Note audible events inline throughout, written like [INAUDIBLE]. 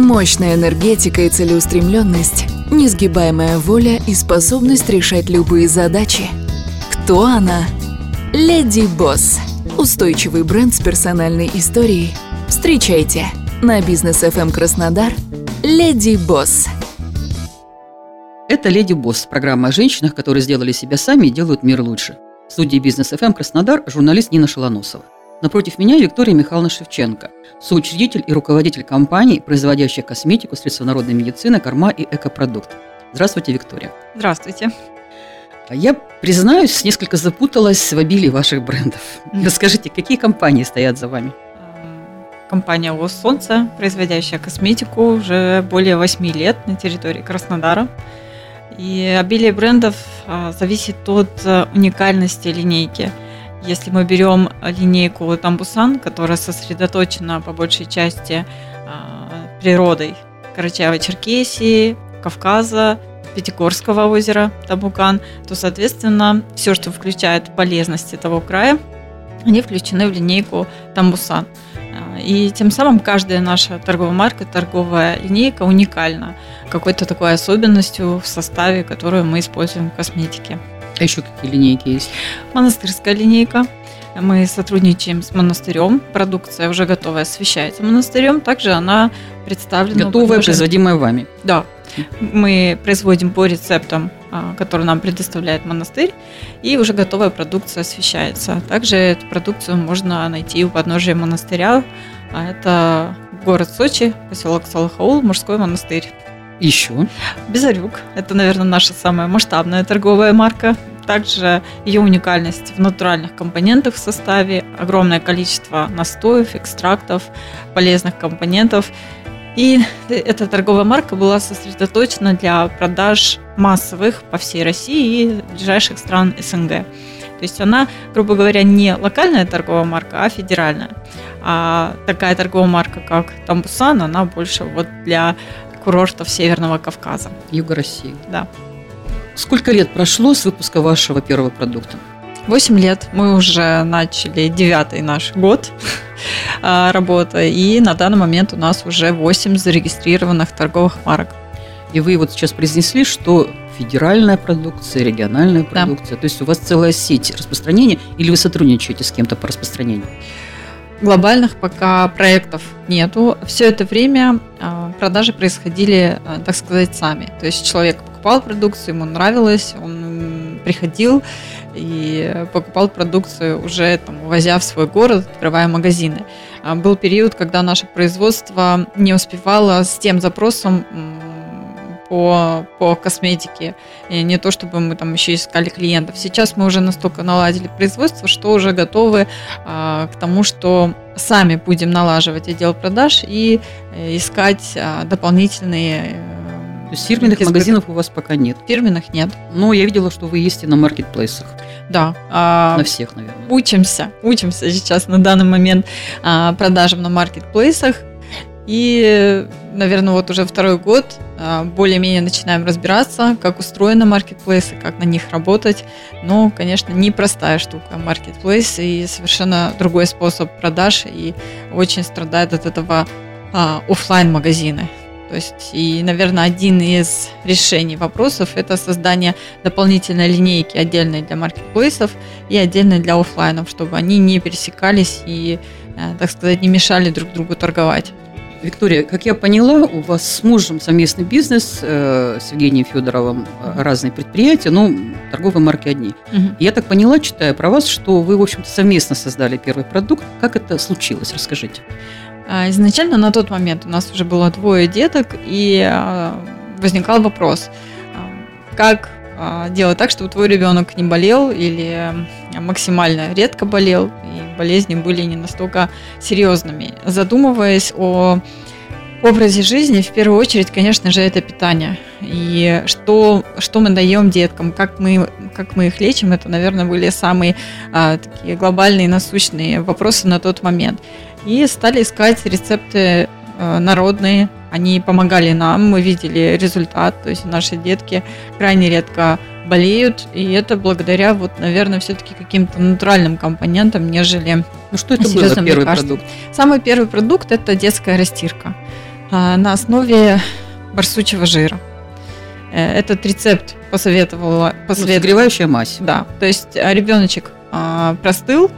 Мощная энергетика и целеустремленность, несгибаемая воля и способность решать любые задачи. Кто она? Леди Босс. Устойчивый бренд с персональной историей. Встречайте на бизнес FM эм Краснодар Леди Босс. Это «Леди Босс» – программа о женщинах, которые сделали себя сами и делают мир лучше. В студии «Бизнес FM Краснодар» журналист Нина Шалоносова. Напротив меня Виктория Михайловна Шевченко, соучредитель и руководитель компании, производящей косметику, средства народной медицины, корма и экопродукт. Здравствуйте, Виктория. Здравствуйте. А я, признаюсь, несколько запуталась в обилии ваших брендов. Расскажите, какие компании стоят за вами? Компания «Лос Солнце», производящая косметику уже более 8 лет на территории Краснодара. И обилие брендов а, зависит от а, уникальности линейки – если мы берем линейку Тамбусан, которая сосредоточена по большей части э, природой Карачаево-Черкесии, Кавказа, Пятигорского озера Табукан, то, соответственно, все, что включает полезность этого края, они включены в линейку Тамбусан. И тем самым каждая наша торговая марка, торговая линейка уникальна какой-то такой особенностью в составе, которую мы используем в косметике. А еще какие линейки есть? Монастырская линейка. Мы сотрудничаем с монастырем. Продукция уже готовая освещается монастырем. Также она представлена... Готовая, производимая вами? Да. Мы производим по рецептам, а, который нам предоставляет монастырь, и уже готовая продукция освещается. Также эту продукцию можно найти у подножия монастыря. А это город Сочи, поселок Салахаул, мужской монастырь. Еще? Безарюк. Это, наверное, наша самая масштабная торговая марка. Также ее уникальность в натуральных компонентах в составе, огромное количество настоев, экстрактов, полезных компонентов. И эта торговая марка была сосредоточена для продаж массовых по всей России и ближайших стран СНГ. То есть она, грубо говоря, не локальная торговая марка, а федеральная. А такая торговая марка, как Тамбусан, она больше вот для курортов Северного Кавказа. Юга России. Да. Сколько лет прошло с выпуска вашего первого продукта? Восемь лет. Мы уже начали девятый наш год [LAUGHS] а, работы, и на данный момент у нас уже восемь зарегистрированных торговых марок. И вы вот сейчас произнесли, что федеральная продукция, региональная продукция, да. то есть у вас целая сеть распространения, или вы сотрудничаете с кем-то по распространению? Глобальных пока проектов нету. Все это время а, продажи происходили, а, так сказать, сами. То есть человек покупал продукцию, ему нравилось, он приходил и покупал продукцию уже там, увозя в свой город, открывая магазины. А, был период, когда наше производство не успевало с тем запросом по, по косметике. И не то, чтобы мы там еще искали клиентов. Сейчас мы уже настолько наладили производство, что уже готовы а, к тому, что сами будем налаживать отдел продаж и э, искать а, дополнительные э, то есть фирменных магазинов у вас пока нет? Фирменных нет. Но я видела, что вы есть и на маркетплейсах. Да. А, на всех, наверное. Учимся. Учимся сейчас на данный момент а, продажам на маркетплейсах. И, наверное, вот уже второй год а, более-менее начинаем разбираться, как устроены маркетплейсы, как на них работать. Но, конечно, непростая штука маркетплейс и совершенно другой способ продаж, и очень страдает от этого а, офлайн магазины. То есть, и, наверное, один из решений вопросов – это создание дополнительной линейки отдельной для маркетплейсов и отдельной для офлайнов, чтобы они не пересекались и, э, так сказать, не мешали друг другу торговать. Виктория, как я поняла, у вас с мужем совместный бизнес э, с Евгением Федоровым, э, разные предприятия, но торговые марки одни. Угу. Я так поняла, читая про вас, что вы, в общем-то, совместно создали первый продукт. Как это случилось? Расскажите. А, изначально на тот момент у нас уже было двое деток, и а, возникал вопрос, а, как делать так, чтобы твой ребенок не болел или максимально редко болел, и болезни были не настолько серьезными. Задумываясь о образе жизни, в первую очередь, конечно же, это питание. И что, что мы даем деткам, как мы, как мы их лечим, это, наверное, были самые а, такие глобальные, насущные вопросы на тот момент. И стали искать рецепты а, народные, они помогали нам, мы видели результат, то есть наши детки крайне редко болеют, и это благодаря, вот, наверное, все-таки каким-то натуральным компонентам, нежели Ну что это было первый продукт? Самый первый продукт – это детская растирка. а, на основе барсучьего жира. Э, этот рецепт посоветовала... Ну, посоветовала согревающая мазь. Да, то есть а, ребеночек а, простыл,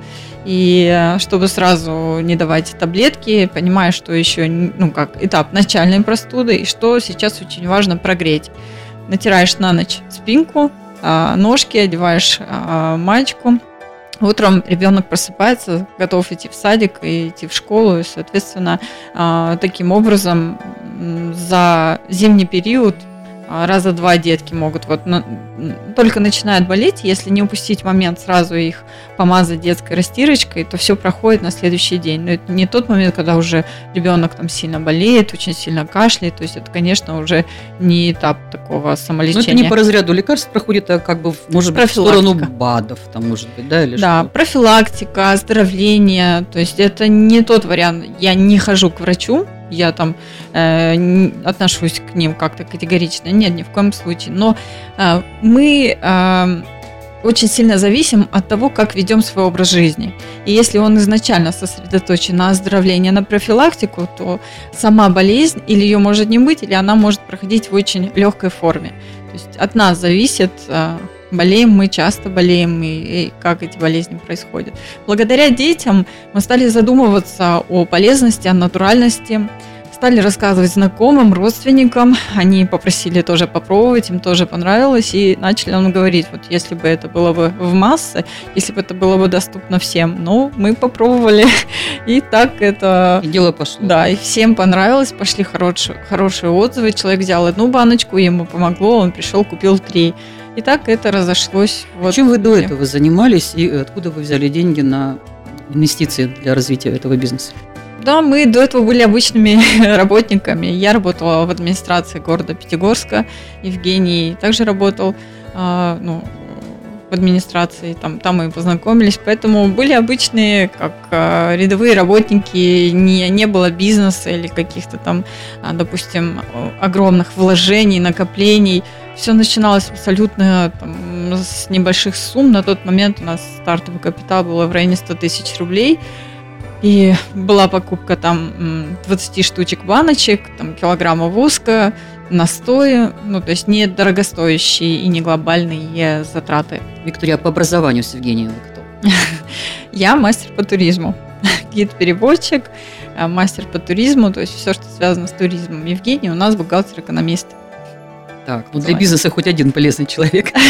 и чтобы сразу не давать таблетки, понимая, что еще, ну, как этап начальной простуды, и что сейчас очень важно прогреть. Натираешь на ночь спинку, ножки, одеваешь а, мальчику. Утром ребенок просыпается, готов идти в садик и идти в школу, и, соответственно, а, таким образом за зимний период а, раза два детки могут вот м, только начинают болеть, если не упустить момент сразу их помазать детской растирочкой, то все проходит на следующий день. Но это не тот момент, когда уже ребенок там сильно болеет, очень сильно кашляет, то есть это, конечно, уже не этап такого Но самолечения. Ну, это не по разряду лекарств проходит, а как бы, может быть, в сторону БАДов, там, может быть, да, или Да, что? профилактика, оздоровление, то есть это не тот вариант. Я не хожу к врачу, я там э, отношусь к ним как-то категорично. Нет, ни в коем случае. Но э, мы э, очень сильно зависим от того, как ведем свой образ жизни. И если он изначально сосредоточен на оздоровлении, на профилактику, то сама болезнь или ее может не быть, или она может проходить в очень легкой форме. То есть от нас зависит, э, болеем мы, часто болеем, и, и как эти болезни происходят. Благодаря детям мы стали задумываться о полезности, о натуральности, стали рассказывать знакомым, родственникам. Они попросили тоже попробовать, им тоже понравилось, и начали нам говорить, вот если бы это было бы в массы, если бы это было бы доступно всем. Ну, мы попробовали, [LAUGHS] и так это... И дело пошло. Да, и всем понравилось, пошли хорошие, хорошие отзывы. Человек взял одну баночку, ему помогло, он пришел, купил три. И так это разошлось. Вот. Чем вы до этого занимались и откуда вы взяли деньги на инвестиции для развития этого бизнеса? Да, мы до этого были обычными [LAUGHS] работниками. Я работала в администрации города Пятигорска. Евгений также работал а, ну, в администрации, там, там мы познакомились. Поэтому были обычные, как а, рядовые работники, не, не было бизнеса или каких-то там, а, допустим, огромных вложений, накоплений. Все начиналось абсолютно там, с небольших сумм. На тот момент у нас стартовый капитал был в районе 100 тысяч рублей. И была покупка там м, 20 штучек баночек, там килограмма воска, настои, ну то есть не дорогостоящие и не глобальные затраты. Виктория, а по образованию с Евгением вы кто? [LAUGHS] Я мастер по туризму, [LAUGHS] гид-переводчик, э, мастер по туризму, то есть все, что связано с туризмом. Евгений у нас бухгалтер-экономист. Так, ну для бизнеса хоть один полезный человек. [LAUGHS]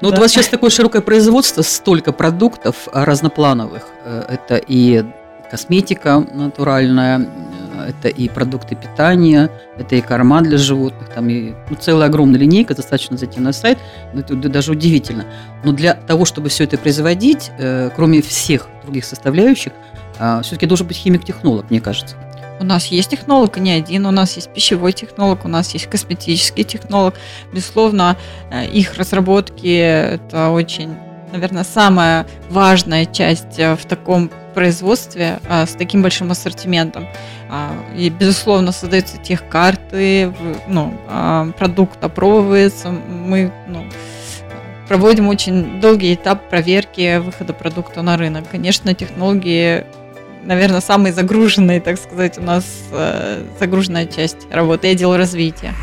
Ну вот у вас сейчас такое широкое производство, столько продуктов а, разноплановых. Э, Это и косметика натуральная, э, это и продукты питания, это и корма для животных, там и ну, целая огромная линейка, достаточно зайти на сайт, ну, это даже удивительно. Но для того, чтобы все это производить, э, кроме всех других составляющих, все-таки должен быть химик-технолог, мне кажется. У нас есть технолог, и не один. У нас есть пищевой технолог, у нас есть косметический технолог. Безусловно, э, их разработки – это очень, наверное, самая важная часть э, в таком производстве э, с таким большим ассортиментом. А, И, безусловно, создаются техкарты, ну, а, продукт опробовывается. Мы ну, проводим очень долгий этап проверки выхода продукта на рынок. Конечно, технологии наверное, самый загруженный, так сказать, у нас э, загруженная часть работы. Я делаю развитие.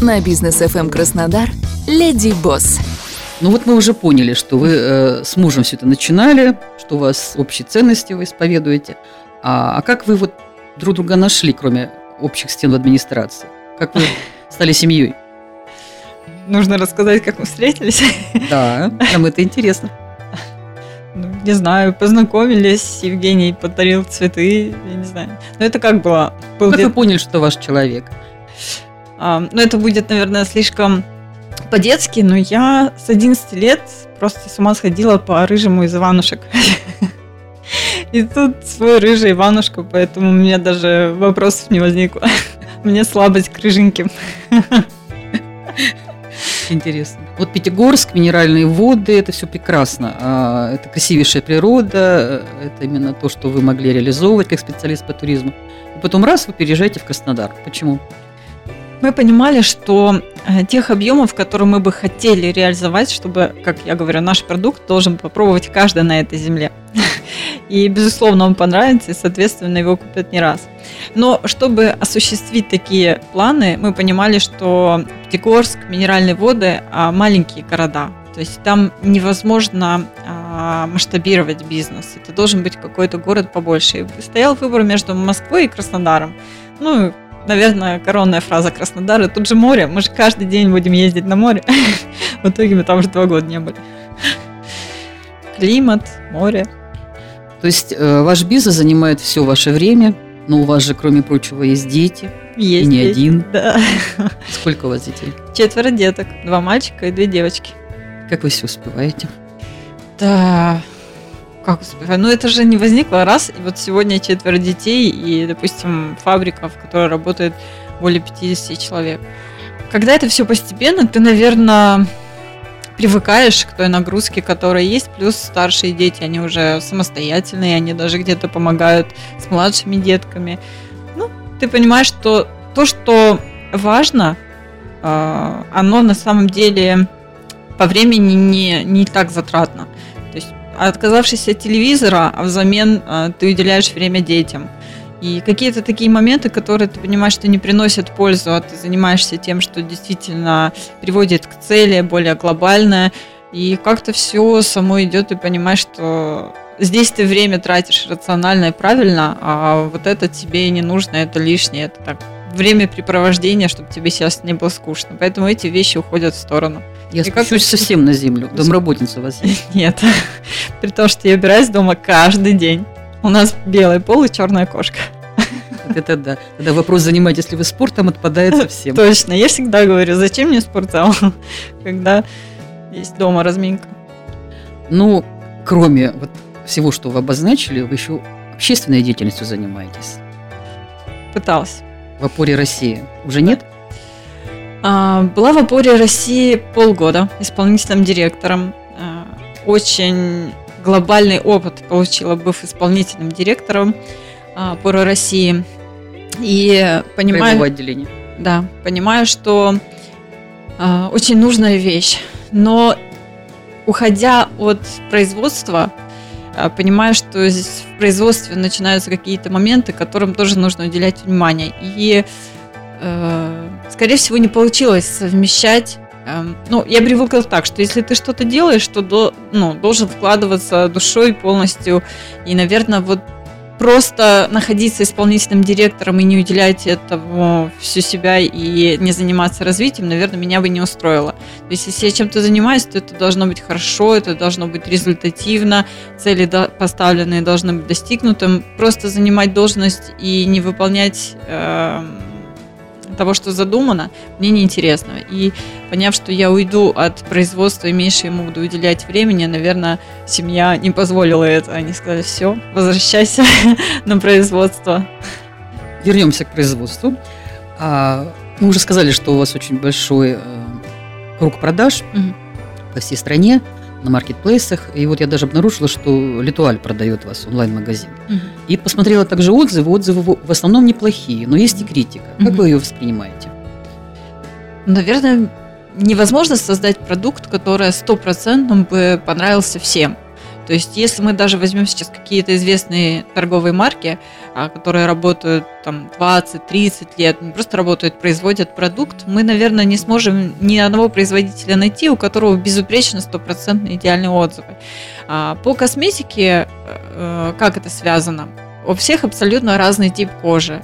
На бизнес FM Краснодар Леди Босс. Ну вот мы уже поняли, что вы э, с мужем все это начинали, что у вас общие ценности вы исповедуете. А, а как вы вот друг друга нашли, кроме общих стен в администрации? Как вы стали семьей? Нужно рассказать, как мы встретились. Да, нам это интересно. Не знаю, познакомились, Евгений подарил цветы, я не знаю. Но это как было? Был Как вы где-то- поняли, что ваш человек? А, ну, это будет, наверное, слишком по-детски, но я с 11 лет просто с ума сходила по рыжему из Иванушек. [LAUGHS] И тут свой рыжий Иванушка, поэтому у меня даже вопросов не возникло. [LAUGHS] Меня слабость к рыженьким. [LAUGHS] Интересно. Вот Пятигорск, минеральные воды, это все прекрасно. А, Это красивейшая природа, э, это именно то, что вы могли реализовывать как специалист по туризму. И потом раз вы переезжаете в Краснодар. Почему? Мы понимали, что э, тех объемов, которые мы бы хотели реализовать, чтобы, как я говорю, наш продукт должен попробовать каждый на этой земле. [LAUGHS] И, безусловно, он понравится, и, соответственно, его купят не раз. Но чтобы осуществить такие планы, мы понимали, что Пятигорск, Минеральные воды а маленькие города. То есть там невозможно а, масштабировать бизнес. Это должен быть какой-то город побольше. И стоял выбор между Москвой и Краснодаром. Ну, наверное, коронная фраза Краснодара. Тут же море. Мы же каждый день будем ездить на море. [LAUGHS] В итоге мы там уже два года не были. Климат, море. То есть э, ваш бизнес занимает все ваше время, но у вас же, кроме прочего, есть дети. Есть. И не один. Да. [LAUGHS] Сколько у вас детей? Четверо деток. Два мальчика и две девочки. Как вы все успеваете? Да, как успеваю? Ну, это же не возникло раз, и вот сегодня четверо детей, и, допустим, фабрика, в которой работает более 50 человек. Когда это все постепенно, ты, наверное, привыкаешь к той нагрузке, которая есть, плюс старшие дети, они уже самостоятельные, они даже где-то помогают с младшими детками. Ну, ты понимаешь, что то, что важно, а, оно на самом деле по времени не, не так затратно. То есть отказавшись от телевизора, а взамен а, ты уделяешь время детям. И какие-то такие моменты, которые ты понимаешь, что не приносят пользу, а ты занимаешься тем, что действительно приводит к цели, более глобальное. И как-то все само идет, и понимаешь, что здесь ты время тратишь рационально и правильно, а вот это тебе не нужно, это лишнее, это так времяпрепровождение, чтобы тебе сейчас не было скучно. Поэтому эти вещи уходят в сторону. Я и спущусь как... совсем на землю. [LAUGHS] Домработница у вас есть? Нет. [LAUGHS] При том, что я убираюсь дома каждый день. У нас белый пол и черная кошка. Это да. Тогда вопрос, занимаетесь ли вы спортом, отпадает совсем. Точно. Я всегда говорю, зачем мне спортзал, [LAUGHS] когда есть дома разминка. Ну, кроме вот всего, что вы обозначили, вы еще общественной деятельностью занимаетесь? Пыталась. В опоре России. Уже нет? А, была в опоре России полгода исполнительным директором. А, очень глобальный опыт получила, быв исполнительным директором а, опоры России. И понимаю... отделения. Да, понимаю, что очень нужная вещь. Но уходя от производства, понимаю, что здесь в производстве начинаются какие-то моменты, которым тоже нужно уделять внимание. И э, скорее всего, не получилось совмещать. Эм, ну, я привыкла так, что если ты что-то делаешь, то до, ну, должен вкладываться душой полностью. И, наверное, вот просто находиться исполнительным директором и не уделять этому всю себя и не заниматься развитием, наверное, меня бы не устроило. То есть, если я чем-то занимаюсь, то это должно быть хорошо, это должно быть результативно, цели поставленные должны быть достигнуты. Просто занимать должность и не выполнять э, того, что задумано, мне неинтересно. И поняв, что я уйду от производства и меньше ему буду уделять времени, наверное, семья не позволила это. Они сказали, все, возвращайся [LAUGHS] на производство. Вернемся к производству. А, мы уже сказали, что у вас очень большой э, круг продаж угу. по всей стране на маркетплейсах. И вот я даже обнаружила, что Литуаль продает вас онлайн-магазин. Угу. И посмотрела также отзывы. Отзывы в основном неплохие, но есть и критика. Как угу. вы ее воспринимаете? Наверное, невозможно создать продукт, который стопроцентно бы понравился всем. То есть, если мы даже возьмем сейчас какие-то известные торговые марки, а, которые работают там 20-30 лет, не просто работают, производят продукт, мы, наверное, не сможем ни одного производителя найти, у которого безупречно стопроцентно идеальные отзывы. А, по косметике, э, как это связано? У всех абсолютно разный тип кожи.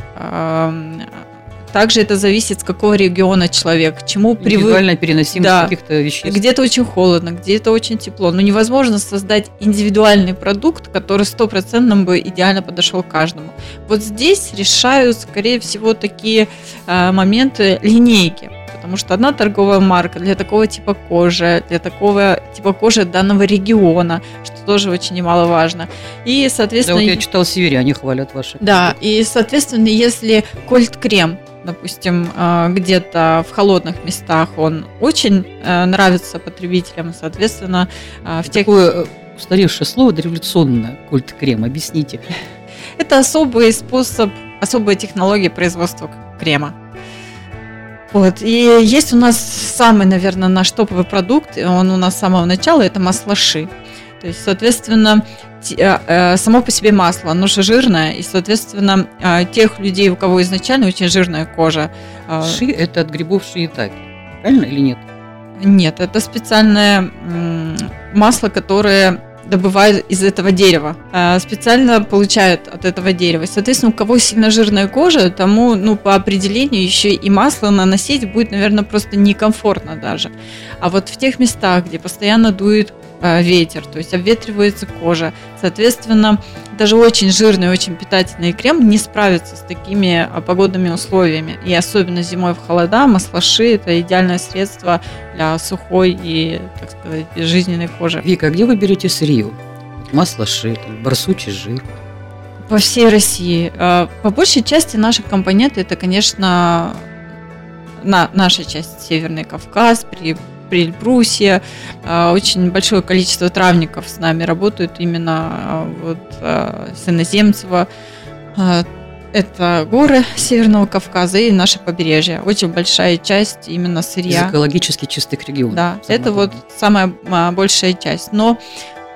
Также это зависит, с какого региона человек, к чему привык. Индивидуальная переносимость да. каких-то веществ. Где-то очень холодно, где-то очень тепло. Но невозможно создать индивидуальный продукт, который стопроцентно бы идеально подошел каждому. Вот здесь решают, скорее всего, такие э, моменты линейки потому что одна торговая марка для такого типа кожи, для такого типа кожи данного региона, что тоже очень немаловажно. И, соответственно... Да, вот я читал северяне хвалят ваши. Да, и, соответственно, если кольт-крем допустим, э, где-то в холодных местах он очень э, нравится потребителям, соответственно, э, в тех... Такое устаревшее слово дореволюционное, культ-крем, объясните. [LAUGHS] Это особый способ, особая технология производства крема. Вот. И есть у нас самый, наверное, наш топовый продукт, он у нас с самого начала, это маслаши. То есть, соответственно, э, э, само по себе масло, оно же жирное, и, соответственно, э, тех людей, у кого изначально очень жирная кожа. Ши – это от грибов шиитаки, правильно или нет? Нет, это специальное масло, которое добывают из этого дерева. Специально получают от этого дерева. Соответственно, у кого сильно жирная кожа, тому, ну, по определению еще и масло наносить будет, наверное, просто некомфортно даже. А вот в тех местах, где постоянно дует ветер, то есть обветривается кожа. Соответственно, даже очень жирный, очень питательный крем не справится с такими э, погодными условиями. И особенно зимой в холода маслаши – это идеальное средство для сухой и, так сказать, безжизненной кожи. Вика, а где вы берете сырье? Маслаши, барсучий жир? По всей России. Э, по большей части наши компоненты – это, конечно, на, наша часть Северный Кавказ, при Эльбрусе. А, очень большое количество травников с нами работают именно а, вот а, с иноземцева. Это горы Северного Кавказа и наше побережье. Очень большая часть именно сырья. Из экологически чистых регионов. Да, это вот самая большая часть. Но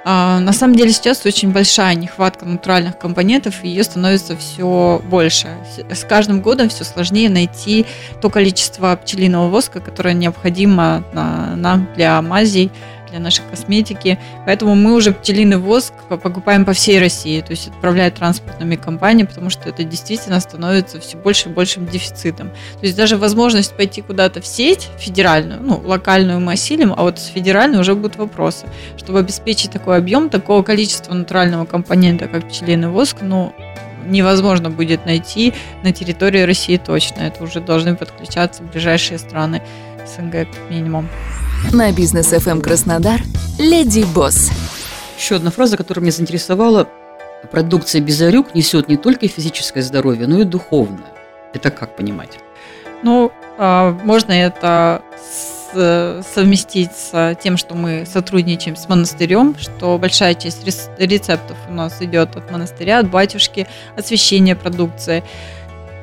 на самом деле сейчас очень большая нехватка натуральных компонентов, и ее становится все больше. С каждым годом все сложнее найти то количество пчелиного воска, которое необходимо нам для мазей для нашей косметики. Поэтому мы уже пчелиный воск покупаем по всей России, то есть отправляют транспортными компаниями, потому что это действительно становится все больше и большим дефицитом. То есть даже возможность пойти куда-то в сеть федеральную, ну, локальную мы осилим, а вот с федеральной уже будут вопросы. Чтобы обеспечить такой объем, такого количества натурального компонента, как пчелиный воск, ну, невозможно будет найти на территории России точно. Это уже должны подключаться ближайшие страны СНГ как минимум. На бизнес FM эм Краснодар Леди Босс. Еще одна фраза, которая меня заинтересовала. Продукция Безарюк несет не только физическое здоровье, но и духовное. Это как понимать? Ну, а, можно это совместить с тем, что мы сотрудничаем с монастырем, что большая часть рецептов у нас идет от монастыря, от батюшки, освещение продукции.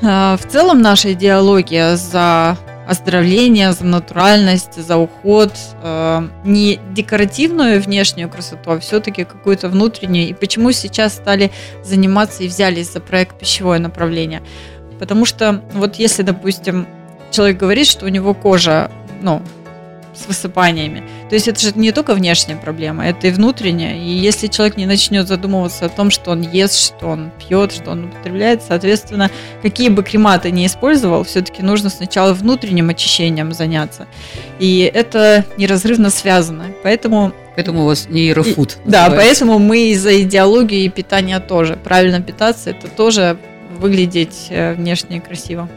А, в целом наша идеология за оздоровление, за натуральность, за уход, э, не декоративную внешнюю красоту, а все-таки какую-то внутреннюю. И почему сейчас стали заниматься и взялись за проект пищевое направление? Потому что вот если, допустим, человек говорит, что у него кожа, ну, с высыпаниями. То есть это же не только внешняя проблема, это и внутренняя. И если человек не начнет задумываться о том, что он ест, что он пьет, что он употребляет, соответственно, какие бы крема ты ни использовал, все-таки нужно сначала внутренним очищением заняться. И это неразрывно связано. Поэтому Поэтому у вас нейрофуд. Да, поэтому мы из-за идеологии и питания тоже. Правильно питаться, это тоже выглядеть э, внешне красиво.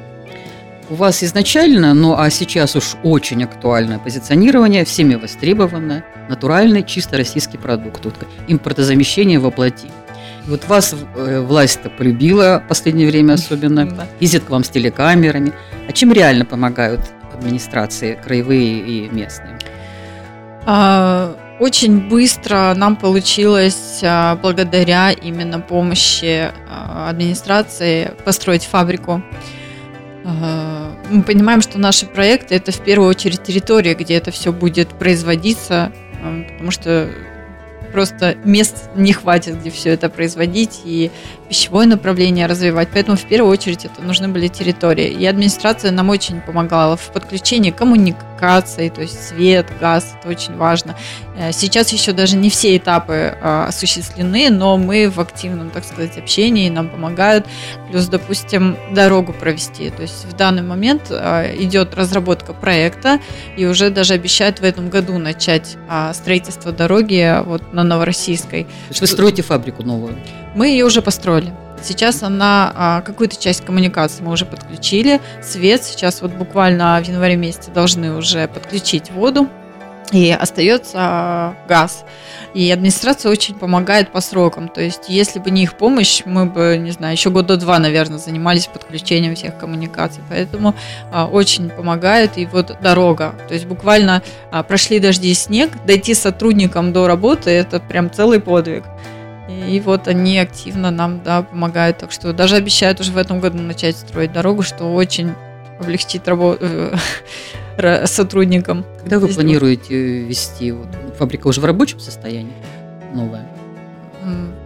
У вас изначально, ну а сейчас уж очень актуальное позиционирование, всеми востребованное, натуральный, чисто российский продукт. Тут импортозамещение воплоти. Вот вас э, власть-то полюбила в последнее время особенно, да. ездит к вам с телекамерами. А чем реально помогают администрации, краевые и местные? А, очень быстро нам получилось, а, благодаря именно помощи а, администрации, построить фабрику. Мы понимаем, что наши проекты это в первую очередь территория, где это все будет производиться, потому что просто мест не хватит, где все это производить и пищевое направление развивать. Поэтому в первую очередь это нужны были территории. И администрация нам очень помогала в подключении коммуникации, то есть свет, газ, это очень важно. Э, сейчас еще даже не все этапы э, осуществлены, но мы в активном, так сказать, общении, нам помогают. Плюс, допустим, дорогу провести. То есть в данный момент э, идет разработка проекта и уже даже обещают в этом году начать строительство дороги вот на Новороссийской. То есть вы строите фабрику новую? Мы ее уже построили. Сейчас она, а, какую-то часть коммуникации мы уже подключили. Свет сейчас вот буквально в январе месяце должны уже подключить воду. И остается а, газ. И администрация очень помогает по срокам. То есть, если бы не их помощь, мы бы, не знаю, еще года два, наверное, занимались подключением всех коммуникаций. Поэтому а, очень помогает. И вот дорога. То есть, буквально а, прошли дожди и снег. Дойти сотрудникам до работы – это прям целый подвиг. И вот они активно нам да, помогают. Так что даже обещают уже в этом году начать строить дорогу, что очень облегчит работу э, [LAUGHS] сотрудникам. Когда вы планируете вести? Вот, фабрика уже в рабочем состоянии? новая?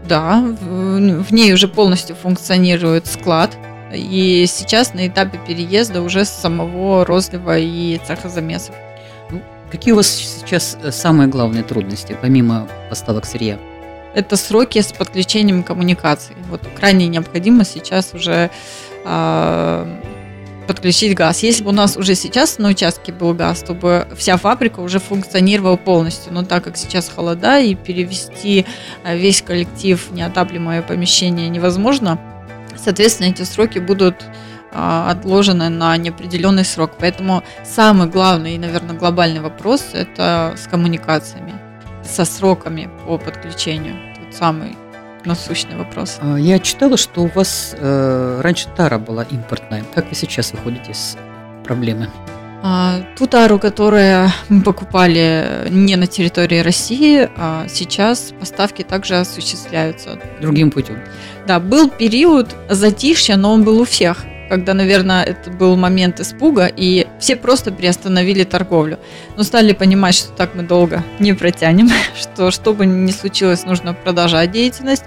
Да, в ней уже полностью функционирует склад. И сейчас на этапе переезда уже самого розлива и цехозамесов. Ну, какие у вас сейчас э, самые главные трудности, помимо поставок сырья? Это сроки с подключением коммуникаций. Вот крайне необходимо сейчас уже э, подключить газ. Если бы у нас уже сейчас на участке был газ, то бы вся фабрика уже функционировала полностью. Но так как сейчас холода и перевести а, весь коллектив в неотапливаемое помещение невозможно, соответственно, эти сроки будут а, отложены на неопределенный срок. Поэтому самый главный и, наверное, глобальный вопрос – это с коммуникациями, со сроками по подключению. Тут самый насущный вопрос. А, я читала, что у вас э, раньше тара была импортная. Как вы сейчас выходите из проблемы? А, ту тару, которую мы покупали не на территории России, а сейчас поставки также осуществляются. Другим путем? Да, был период затишья, но он был у всех когда, наверное, это был момент испуга, и все просто приостановили торговлю. Но стали понимать, что так мы долго не протянем, [LAUGHS] что что бы ни случилось, нужно продолжать деятельность.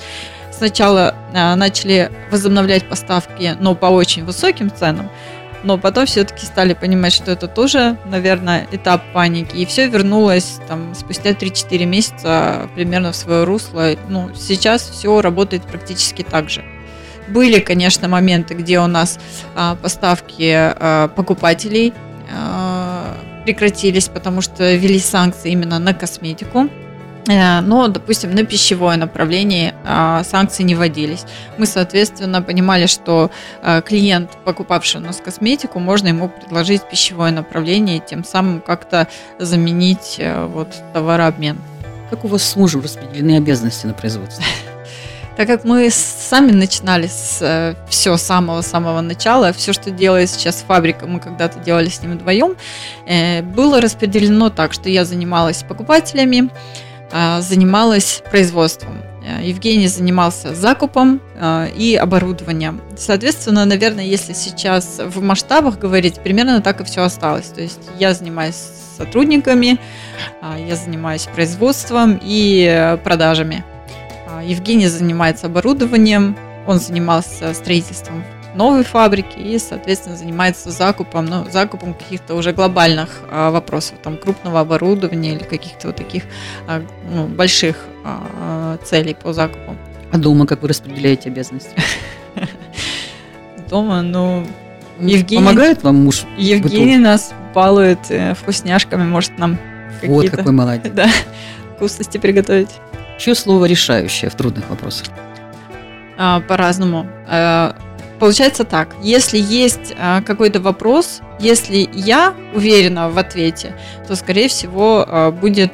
Сначала а, начали возобновлять поставки, но по очень высоким ценам, но потом все-таки стали понимать, что это тоже, наверное, этап паники. И все вернулось там спустя 3-4 месяца примерно в свое русло. Ну, сейчас все работает практически так же. Были, конечно, моменты, где у нас а, поставки а, покупателей а, прекратились, потому что ввели санкции именно на косметику. Э, но, допустим, на пищевое направление санкции не вводились. Мы, соответственно, понимали, что клиент, покупавший у нас косметику, можно ему предложить пищевое направление, тем самым как-то заменить э, вот, товарообмен. Как у вас с мужем распределены обязанности на производство? [LAUGHS] Так как мы сами начинали с э, все самого-самого начала, все, что делает сейчас фабрика, мы когда-то делали с ним вдвоем, э, было распределено так, что я занималась покупателями, э, занималась производством. Э, Евгений занимался закупом э, и оборудованием. Соответственно, наверное, если сейчас в масштабах говорить, примерно так и все осталось. То есть я занимаюсь сотрудниками, э, я занимаюсь производством и э, продажами. Евгений занимается оборудованием, он занимался строительством новой фабрики и, соответственно, занимается закупом, ну, закупом каких-то уже глобальных а, вопросов, там, крупного оборудования или каких-то вот таких а, ну, больших а, целей по закупу. А дома как вы распределяете обязанности? [LAUGHS] Дома, ну, Евгений... Помогает вам муж? Евгений нас балует э, вкусняшками, может нам Вот какой молодец. [LAUGHS] Да, вкусности приготовить. Чье слово решающее в трудных вопросах? А, по-разному. А, получается так, если есть а, какой-то вопрос, если я уверена в ответе, то, скорее всего, будет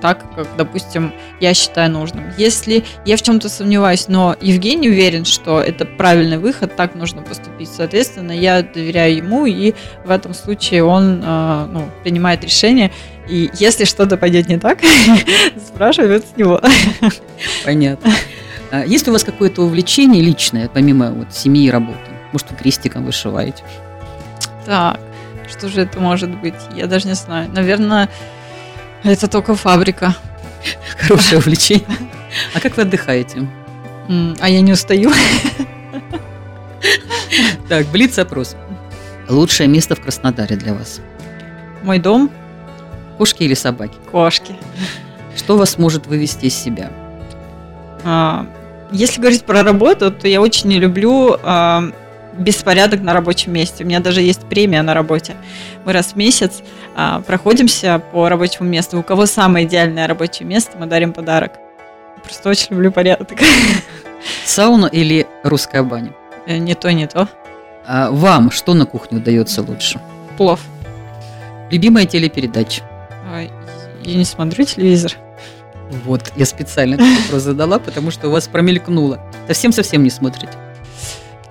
так, как, допустим, я считаю нужным. Если я в чем-то сомневаюсь, но Евгений уверен, что это правильный выход, так нужно поступить, соответственно, я доверяю ему, и в этом случае он ну, принимает решение. И если что-то пойдет не так, [LAUGHS] спрашивают с него. Понятно. А есть ли у вас какое-то увлечение личное, помимо вот семьи и работы? Может, вы крестиком вышиваете? Так, что же это может быть? Я даже не знаю. Наверное, это только фабрика. [LAUGHS] Хорошее увлечение. А как вы отдыхаете? А я не устаю. Так, блиц-опрос. Лучшее место в Краснодаре для вас? Мой дом – Кошки или собаки? Кошки. Что вас может вывести из себя? А, если говорить про работу, то я очень не люблю а, беспорядок на рабочем месте. У меня даже есть премия на работе. Мы раз в месяц а, проходимся по рабочему месту. У кого самое идеальное рабочее место, мы дарим подарок. Просто очень люблю порядок. [LAUGHS] Сауна или русская баня? Э, не то, не то. А вам что на кухне удается лучше? Плов. Любимая телепередача? Я не смотрю телевизор. Вот, я специально этот вопрос задала, потому что у вас промелькнуло. Совсем-совсем не смотрите.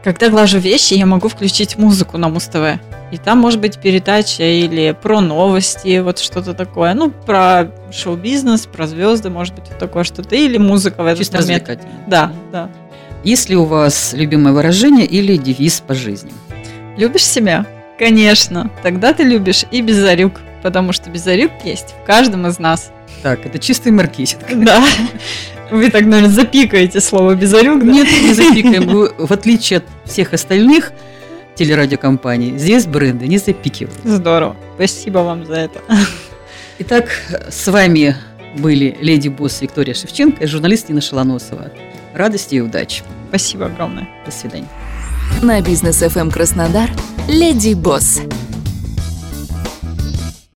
Когда глажу вещи, я могу включить музыку на Муз-ТВ. И там может быть передача или про новости, вот что-то такое. Ну, про шоу-бизнес, про звезды, может быть, вот такое что-то. Или музыка в этот Чисто момент. Да, да. Есть ли у вас любимое выражение или девиз по жизни? Любишь себя? Конечно. Тогда ты любишь и беззарюк потому что беззарюк есть в каждом из нас. Так, это чистый маркетинг. Да. Вы так, наверное, запикаете слово «безорюк», да? Нет, не запикаем. Мы, В отличие от всех остальных телерадиокомпаний, здесь бренды не запикивают. Здорово. Спасибо вам за это. Итак, с вами были леди босс Виктория Шевченко и журналист Нина Шалоносова. Радости и удачи. Спасибо огромное. До свидания. На бизнес FM Краснодар «Леди Босс».